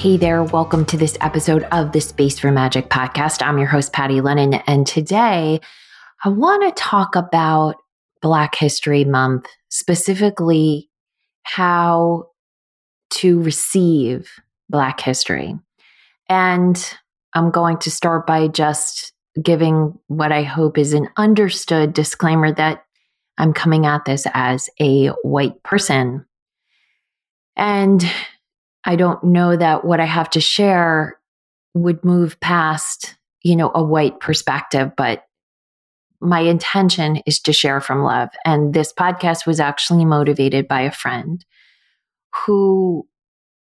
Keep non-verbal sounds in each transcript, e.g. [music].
Hey there, welcome to this episode of the Space for Magic podcast. I'm your host, Patty Lennon, and today I want to talk about Black History Month, specifically how to receive Black history. And I'm going to start by just giving what I hope is an understood disclaimer that I'm coming at this as a white person. And I don't know that what I have to share would move past, you know, a white perspective, but my intention is to share from love. And this podcast was actually motivated by a friend who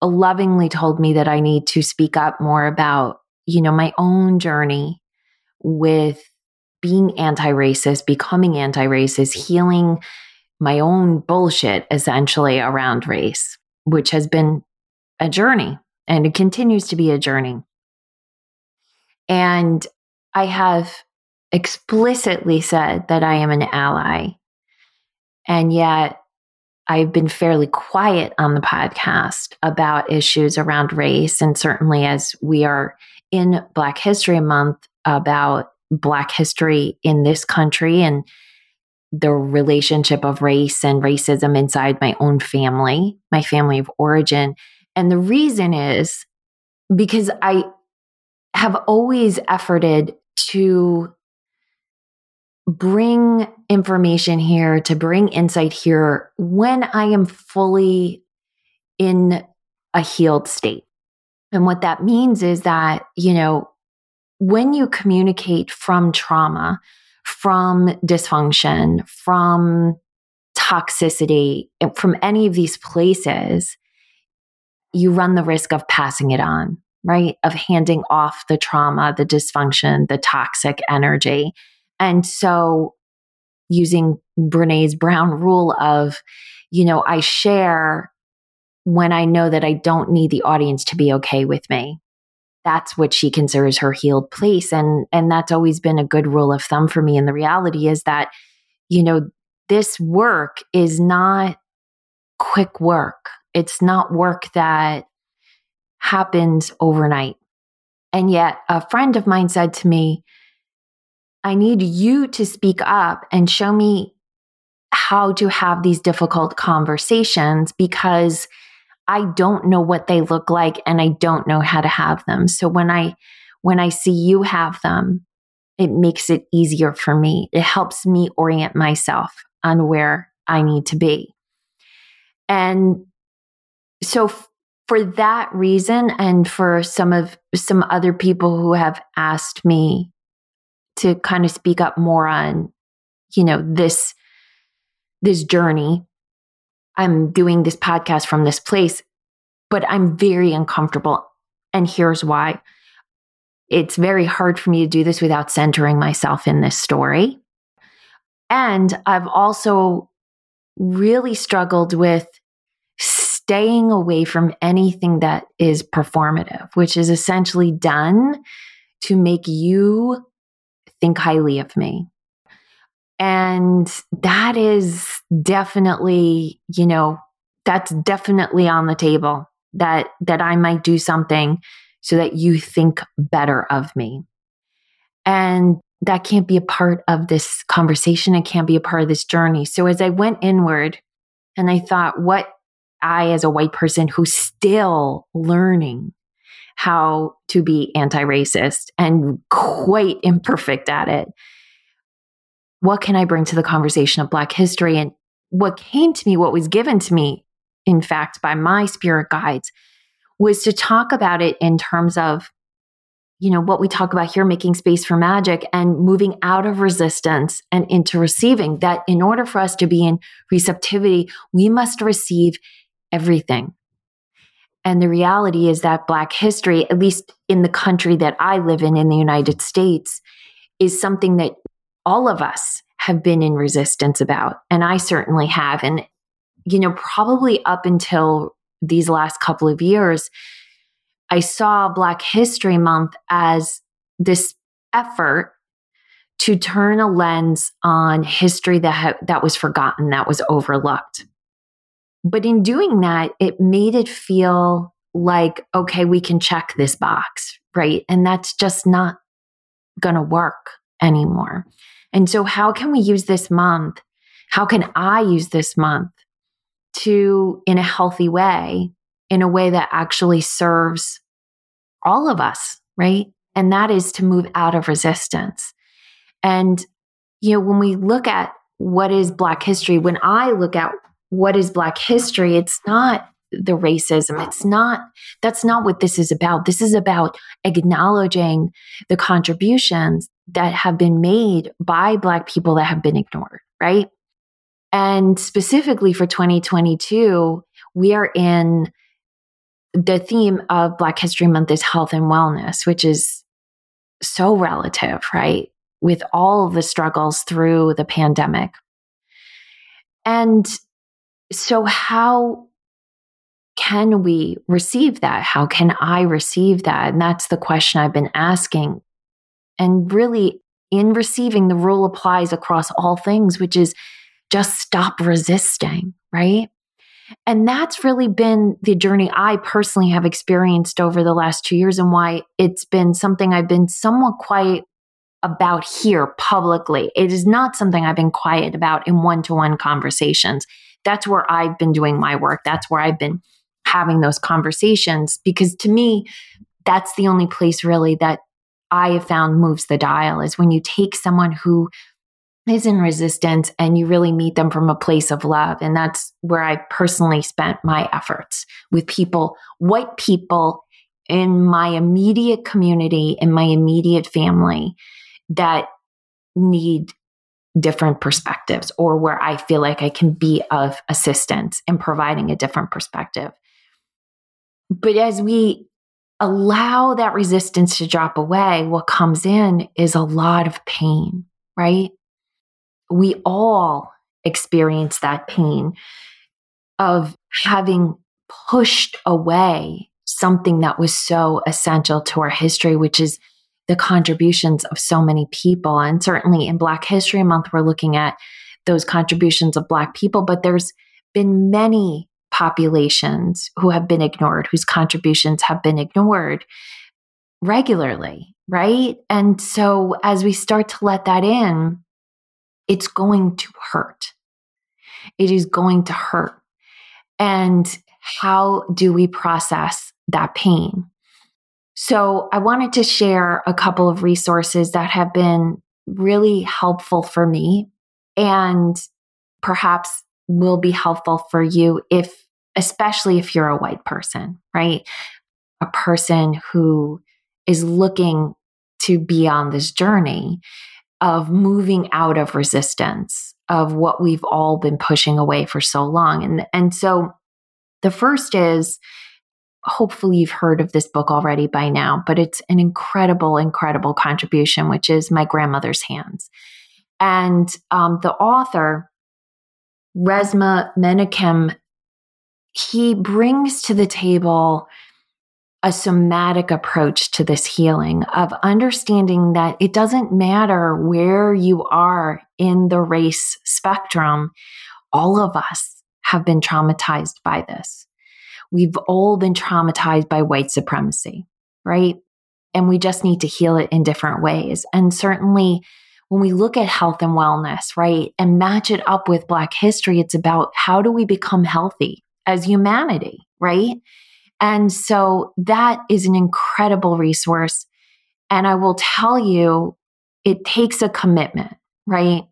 lovingly told me that I need to speak up more about, you know, my own journey with being anti racist, becoming anti racist, healing my own bullshit essentially around race, which has been a journey and it continues to be a journey. And I have explicitly said that I am an ally. And yet I've been fairly quiet on the podcast about issues around race. And certainly as we are in Black History Month about Black history in this country and the relationship of race and racism inside my own family, my family of origin. And the reason is because I have always efforted to bring information here, to bring insight here when I am fully in a healed state. And what that means is that, you know, when you communicate from trauma, from dysfunction, from toxicity, from any of these places, you run the risk of passing it on, right? Of handing off the trauma, the dysfunction, the toxic energy. And so using Brene's Brown rule of, you know, I share when I know that I don't need the audience to be okay with me. That's what she considers her healed place. And, and that's always been a good rule of thumb for me. And the reality is that, you know, this work is not quick work. It's not work that happens overnight. And yet, a friend of mine said to me, I need you to speak up and show me how to have these difficult conversations because I don't know what they look like and I don't know how to have them. So when I when I see you have them, it makes it easier for me. It helps me orient myself on where I need to be. And so for that reason and for some of some other people who have asked me to kind of speak up more on you know this this journey i'm doing this podcast from this place but i'm very uncomfortable. And here's why. It's very hard for me to do this without centering myself in this story. And i've also really struggled with staying away from anything that is performative, which is essentially done to make you think highly of me. And that is definitely, you know, that's definitely on the table that that I might do something so that you think better of me. And that can't be a part of this conversation. It can't be a part of this journey. So as I went inward and I thought, what I, as a white person who's still learning how to be anti racist and quite imperfect at it, what can I bring to the conversation of Black history? And what came to me, what was given to me, in fact, by my spirit guides, was to talk about it in terms of you know what we talk about here making space for magic and moving out of resistance and into receiving that in order for us to be in receptivity we must receive everything. And the reality is that Black history, at least in the country that I live in, in the United States, is something that all of us have been in resistance about. And I certainly have. And, you know, probably up until these last couple of years, I saw Black History Month as this effort to turn a lens on history that ha- that was forgotten, that was overlooked. But in doing that, it made it feel like okay, we can check this box, right? And that's just not going to work anymore. And so how can we use this month? How can I use this month to in a healthy way, in a way that actually serves all of us, right? And that is to move out of resistance. And, you know, when we look at what is Black history, when I look at what is Black history, it's not the racism. It's not, that's not what this is about. This is about acknowledging the contributions that have been made by Black people that have been ignored, right? And specifically for 2022, we are in the theme of Black History Month is health and wellness, which is so relative, right? With all the struggles through the pandemic. And so, how can we receive that? How can I receive that? And that's the question I've been asking. And really, in receiving, the rule applies across all things, which is just stop resisting, right? And that's really been the journey I personally have experienced over the last two years and why it's been something I've been somewhat quiet about here publicly. It is not something I've been quiet about in one to one conversations. That's where I've been doing my work. That's where I've been having those conversations because to me, that's the only place really that I have found moves the dial is when you take someone who is in resistance and you really meet them from a place of love. And that's where I personally spent my efforts with people, white people in my immediate community, in my immediate family that need different perspectives or where I feel like I can be of assistance in providing a different perspective. But as we allow that resistance to drop away, what comes in is a lot of pain, right? we all experience that pain of having pushed away something that was so essential to our history, which is the contributions of so many people. And certainly in Black History Month, we're looking at those contributions of Black people, but there's been many populations who have been ignored, whose contributions have been ignored regularly, right? And so as we start to let that in, it's going to hurt. It is going to hurt. And how do we process that pain? So, I wanted to share a couple of resources that have been really helpful for me and perhaps will be helpful for you if, especially if you're a white person, right? A person who is looking to be on this journey of moving out of resistance of what we've all been pushing away for so long. And, and so the first is hopefully you've heard of this book already by now, but it's an incredible, incredible contribution, which is My Grandmother's Hands. And um, the author, Resmaa Menakem, he brings to the table a somatic approach to this healing of understanding that it doesn't matter where you are in the race spectrum, all of us have been traumatized by this. We've all been traumatized by white supremacy, right? And we just need to heal it in different ways. And certainly, when we look at health and wellness, right, and match it up with Black history, it's about how do we become healthy as humanity, right? And so that is an incredible resource. And I will tell you, it takes a commitment, right?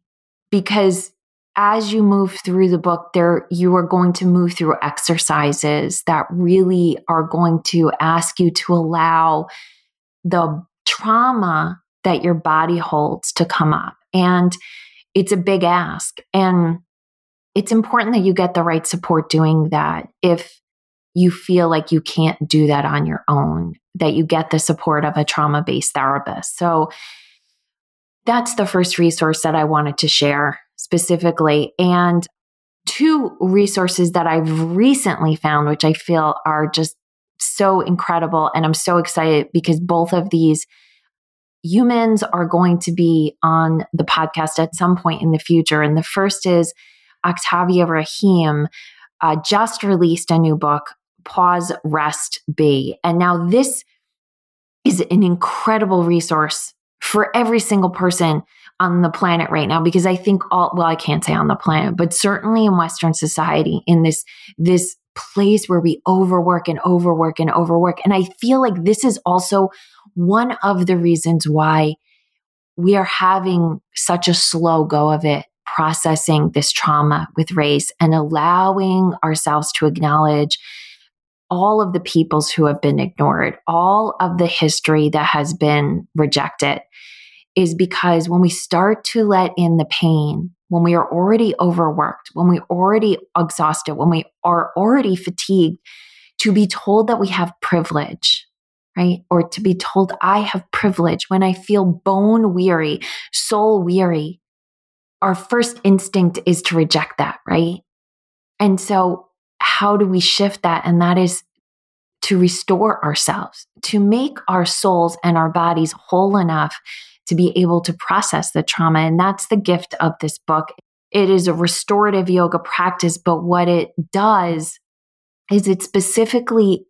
Because as you move through the book, there you are going to move through exercises that really are going to ask you to allow the trauma that your body holds to come up. And it's a big ask. And it's important that you get the right support doing that. If you feel like you can't do that on your own, that you get the support of a trauma based therapist. So that's the first resource that I wanted to share specifically. And two resources that I've recently found, which I feel are just so incredible. And I'm so excited because both of these humans are going to be on the podcast at some point in the future. And the first is Octavia Raheem, uh, just released a new book, Pause, Rest, Be. And now this is an incredible resource for every single person on the planet right now because I think all well I can't say on the planet but certainly in western society in this this place where we overwork and overwork and overwork. And I feel like this is also one of the reasons why we are having such a slow go of it processing this trauma with race and allowing ourselves to acknowledge all of the peoples who have been ignored, all of the history that has been rejected, is because when we start to let in the pain, when we are already overworked, when we already exhausted, when we are already fatigued, to be told that we have privilege, right? Or to be told I have privilege when I feel bone weary, soul weary, our first instinct is to reject that, right? And so, how do we shift that? And that is to restore ourselves, to make our souls and our bodies whole enough to be able to process the trauma. And that's the gift of this book. It is a restorative yoga practice, but what it does is it specifically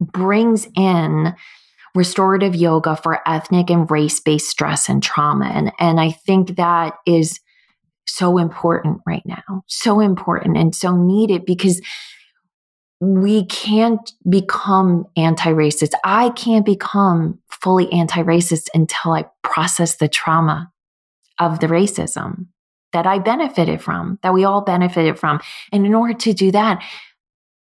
brings in restorative yoga for ethnic and race based stress and trauma. And, and I think that is so important right now, so important and so needed because we can't become anti racist. I can't become fully anti racist until I process the trauma of the racism that I benefited from, that we all benefited from. And in order to do that,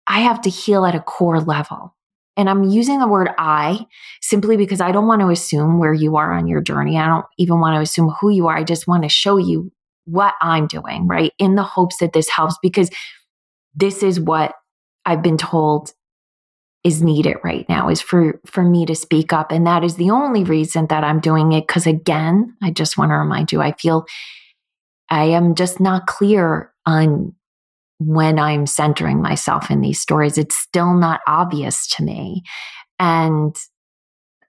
I have to heal at a core level. And I'm using the word I simply because I don't want to assume where you are on your journey. I don't even want to assume who you are. I just want to show you what I'm doing, right? In the hopes that this helps because this is what I've been told is needed right now is for for me to speak up and that is the only reason that I'm doing it cuz again, I just want to remind you I feel I am just not clear on when I'm centering myself in these stories. It's still not obvious to me. And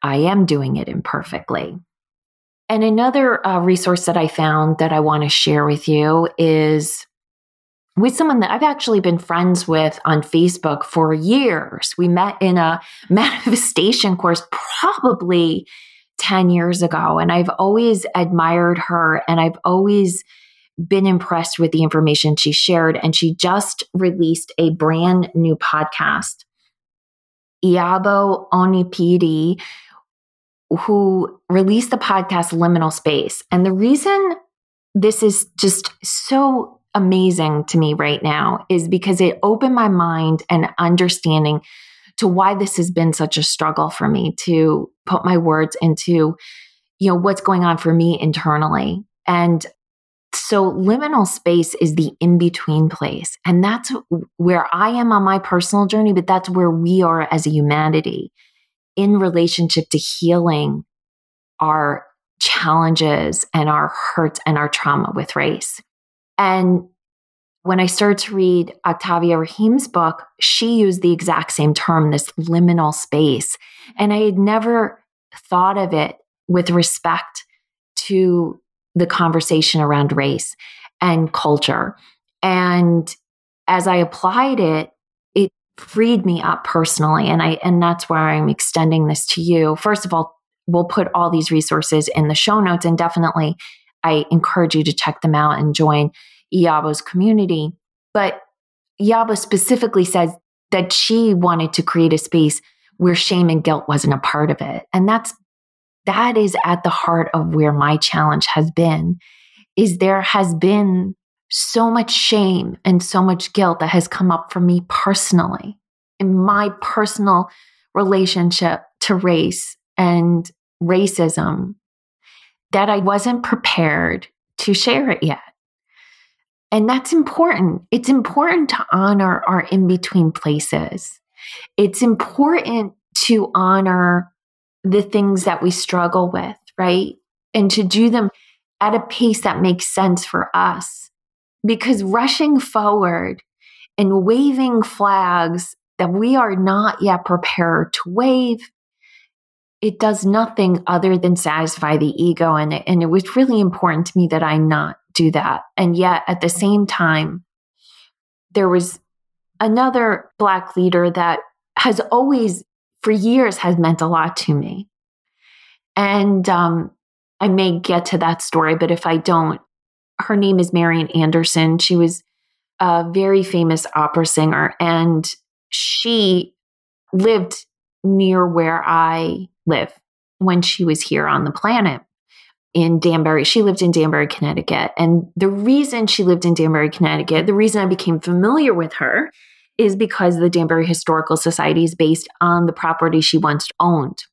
I am doing it imperfectly. And another uh, resource that I found that I want to share with you is with someone that I've actually been friends with on Facebook for years. We met in a [laughs] manifestation course probably 10 years ago. And I've always admired her and I've always been impressed with the information she shared. And she just released a brand new podcast. Iyabo Onipede who released the podcast Liminal Space. And the reason this is just so amazing to me right now is because it opened my mind and understanding to why this has been such a struggle for me to put my words into you know what's going on for me internally and so liminal space is the in between place and that's where i am on my personal journey but that's where we are as a humanity in relationship to healing our challenges and our hurts and our trauma with race. And when I started to read Octavia Raheem's book, she used the exact same term, this liminal space. And I had never thought of it with respect to the conversation around race and culture. And as I applied it, it freed me up personally and i and that's where i'm extending this to you first of all we'll put all these resources in the show notes and definitely i encourage you to check them out and join Iyabo's community. But Iyabo specifically says that she wanted to create a space where shame and guilt wasn't a part of it. And that's that is at the heart of where my challenge has been is there has been so much shame and so much guilt that has come up for me personally in my personal relationship to race and racism that I wasn't prepared to share it yet. And that's important. It's important to honor our in between places. it's important to honor the things that we struggle with, right? And to do them at a pace that makes sense for us. Because rushing forward and waving flags that we are not yet prepared to wave, it does nothing other than satisfy the ego. And it, and it was really important to me that I not do that. And yet at the same time, there was another Black leader that has always, for years, has meant a lot to me. And um, I may get to that story, but if I don't, her name is Marian Anderson. She was a very famous opera singer, and she lived near where I live when she was here on the planet in Danbury. She lived in Danbury, Connecticut. And the reason she lived in Danbury, Connecticut, the reason I became familiar with her is because the Danbury Historical Society is based on the property she once owned.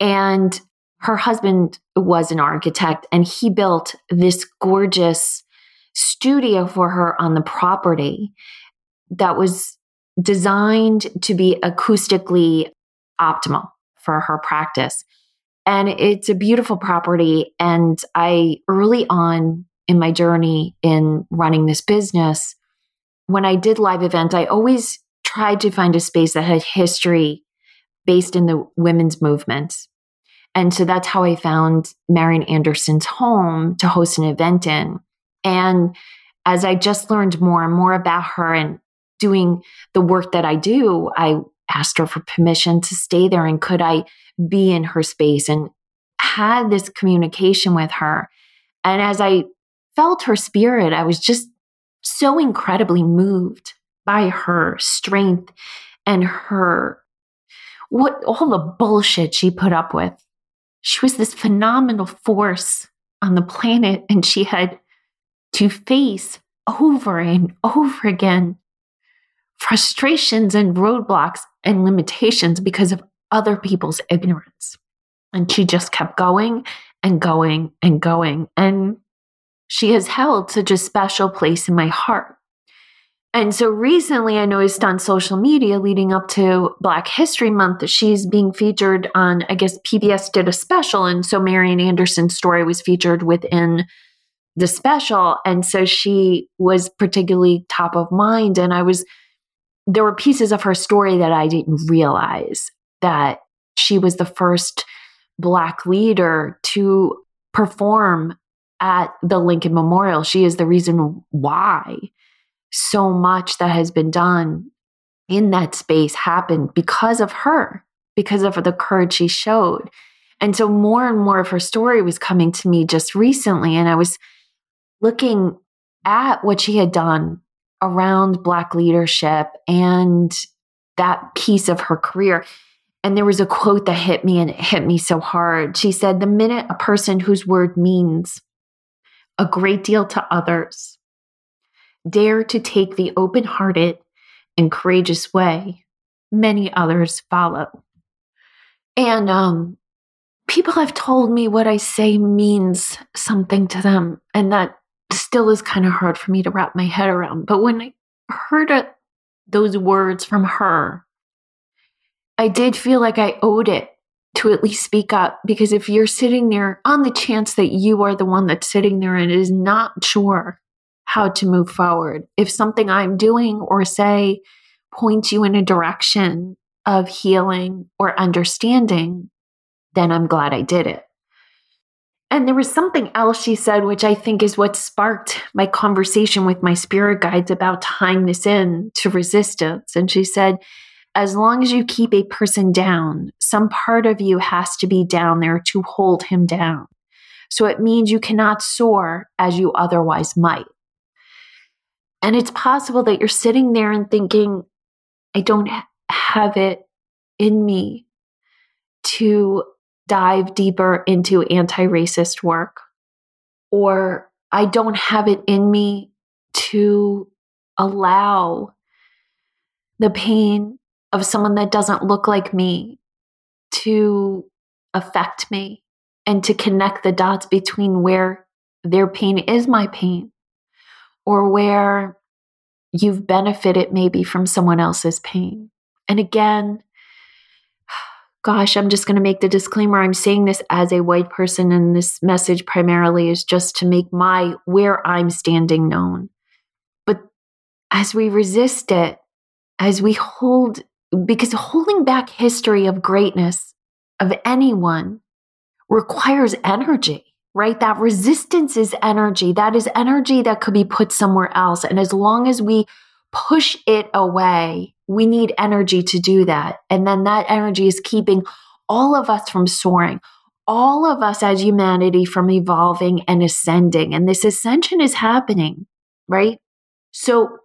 And her husband was an architect and he built this gorgeous studio for her on the property that was designed to be acoustically optimal for her practice. And it's a beautiful property. And I, early on in my journey in running this business, when I did live events, I always tried to find a space that had history based in the women's movement. And so that's how I found Marian Anderson's home to host an event in. And as I just learned more and more about her and doing the work that I do, I asked her for permission to stay there and could I be in her space and had this communication with her. And as I felt her spirit, I was just so incredibly moved by her strength and her what all the bullshit she put up with. She was this phenomenal force on the planet and she had to face over and over again frustrations and roadblocks and limitations because of other people's ignorance. And she just kept going and going and going. And she has held such a special place in my heart. And so recently, I noticed on social media leading up to Black History Month that she's being featured on, I guess PBS did a special. And so Marian Anderson's story was featured within the special. And so she was particularly top of mind. And I was there were pieces of her story that I didn't realize that she was the first Black leader to perform at the Lincoln Memorial. She is the reason why so much that has been done in that space happened because of her, because of the courage she showed. And so more and more of her story was coming to me just recently. And I was looking at what she had done around Black leadership and that piece of her career. And there was a quote that hit me and it hit me so hard. She said, The minute a person whose word means a great deal to others dare to take the open hearted and courageous way, many others follow. And um, people have told me what I say means something to them. And that still is kind of hard for me to wrap my head around. But when I heard it, those words from her, I did feel like I owed it to at least speak up because if you're sitting there on the chance that you are the one that's sitting there and is not sure how to move forward, if something I'm doing or say points you in a direction of healing or understanding, then I'm glad I did it. And there was something else she said, which I think is what sparked my conversation with my spirit guides about tying this in to resistance. And she said, as long as you keep a person down, some part of you has to be down there to hold him down. So it means you cannot soar as you otherwise might. And it's possible that you're sitting there and thinking, I don't have it in me to dive deeper into anti racist work, or I don't have it in me to allow the pain of someone that doesn't look like me to affect me and to connect the dots between where their pain is my pain or where you've benefited maybe from someone else's pain. And again, gosh, I'm just going to make the disclaimer. I'm saying this as a white person, and this message primarily is just to make my where I'm standing known. But as we resist it, as we hold, because holding back history of greatness of anyone requires energy, right? That resistance is energy. That is energy that could be put somewhere else. And as long as we push it away, we need energy to do that. And then that energy is keeping all of us from soaring, all of us as humanity from evolving and ascending. And this ascension is happening, right? So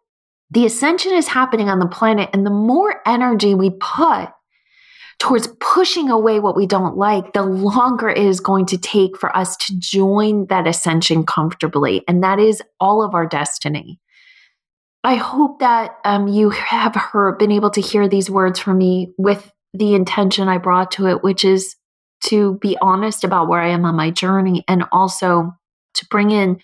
the ascension is happening on the planet. And the more energy we put towards pushing away what we don't like, the longer it is going to take for us to join that ascension comfortably. And that is all of our destiny. I hope that um, you have been able to hear these words from me with the intention I brought to it, which is to be honest about where I am on my journey and also to bring in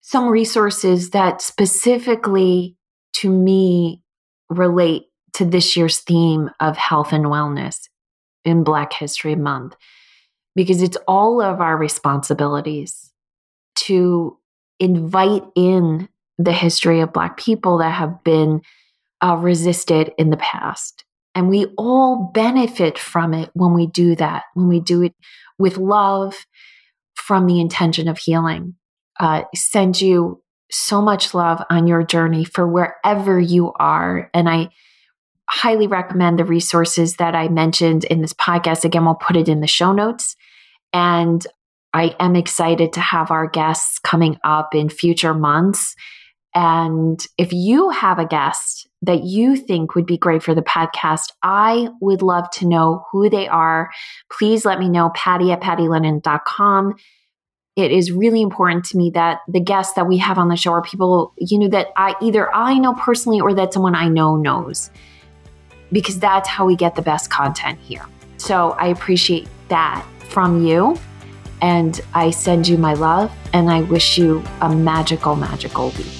some resources that specifically to me relate to this year's theme of health and wellness in Black History Month, because it's all of our responsibilities to invite in the history of Black people that have been uh, resisted in the past. And we all benefit from it when we do that, when we do it with love from the intention of healing. Uh, send you so much love on your journey for wherever you are. And I highly recommend the resources that I mentioned in this podcast. Again, we'll put it in the show notes. And I am excited to have our guests coming up in future months and if you have a guest that you think would be great for the podcast, I would love to know who they are. Please let me know, Patty at pattylennon.com. It is really important to me that the guests that we have on the show are people, you know, that I either I know personally or that someone I know knows, because that's how we get the best content here. So I appreciate that from you. And I send you my love and I wish you a magical, magical week.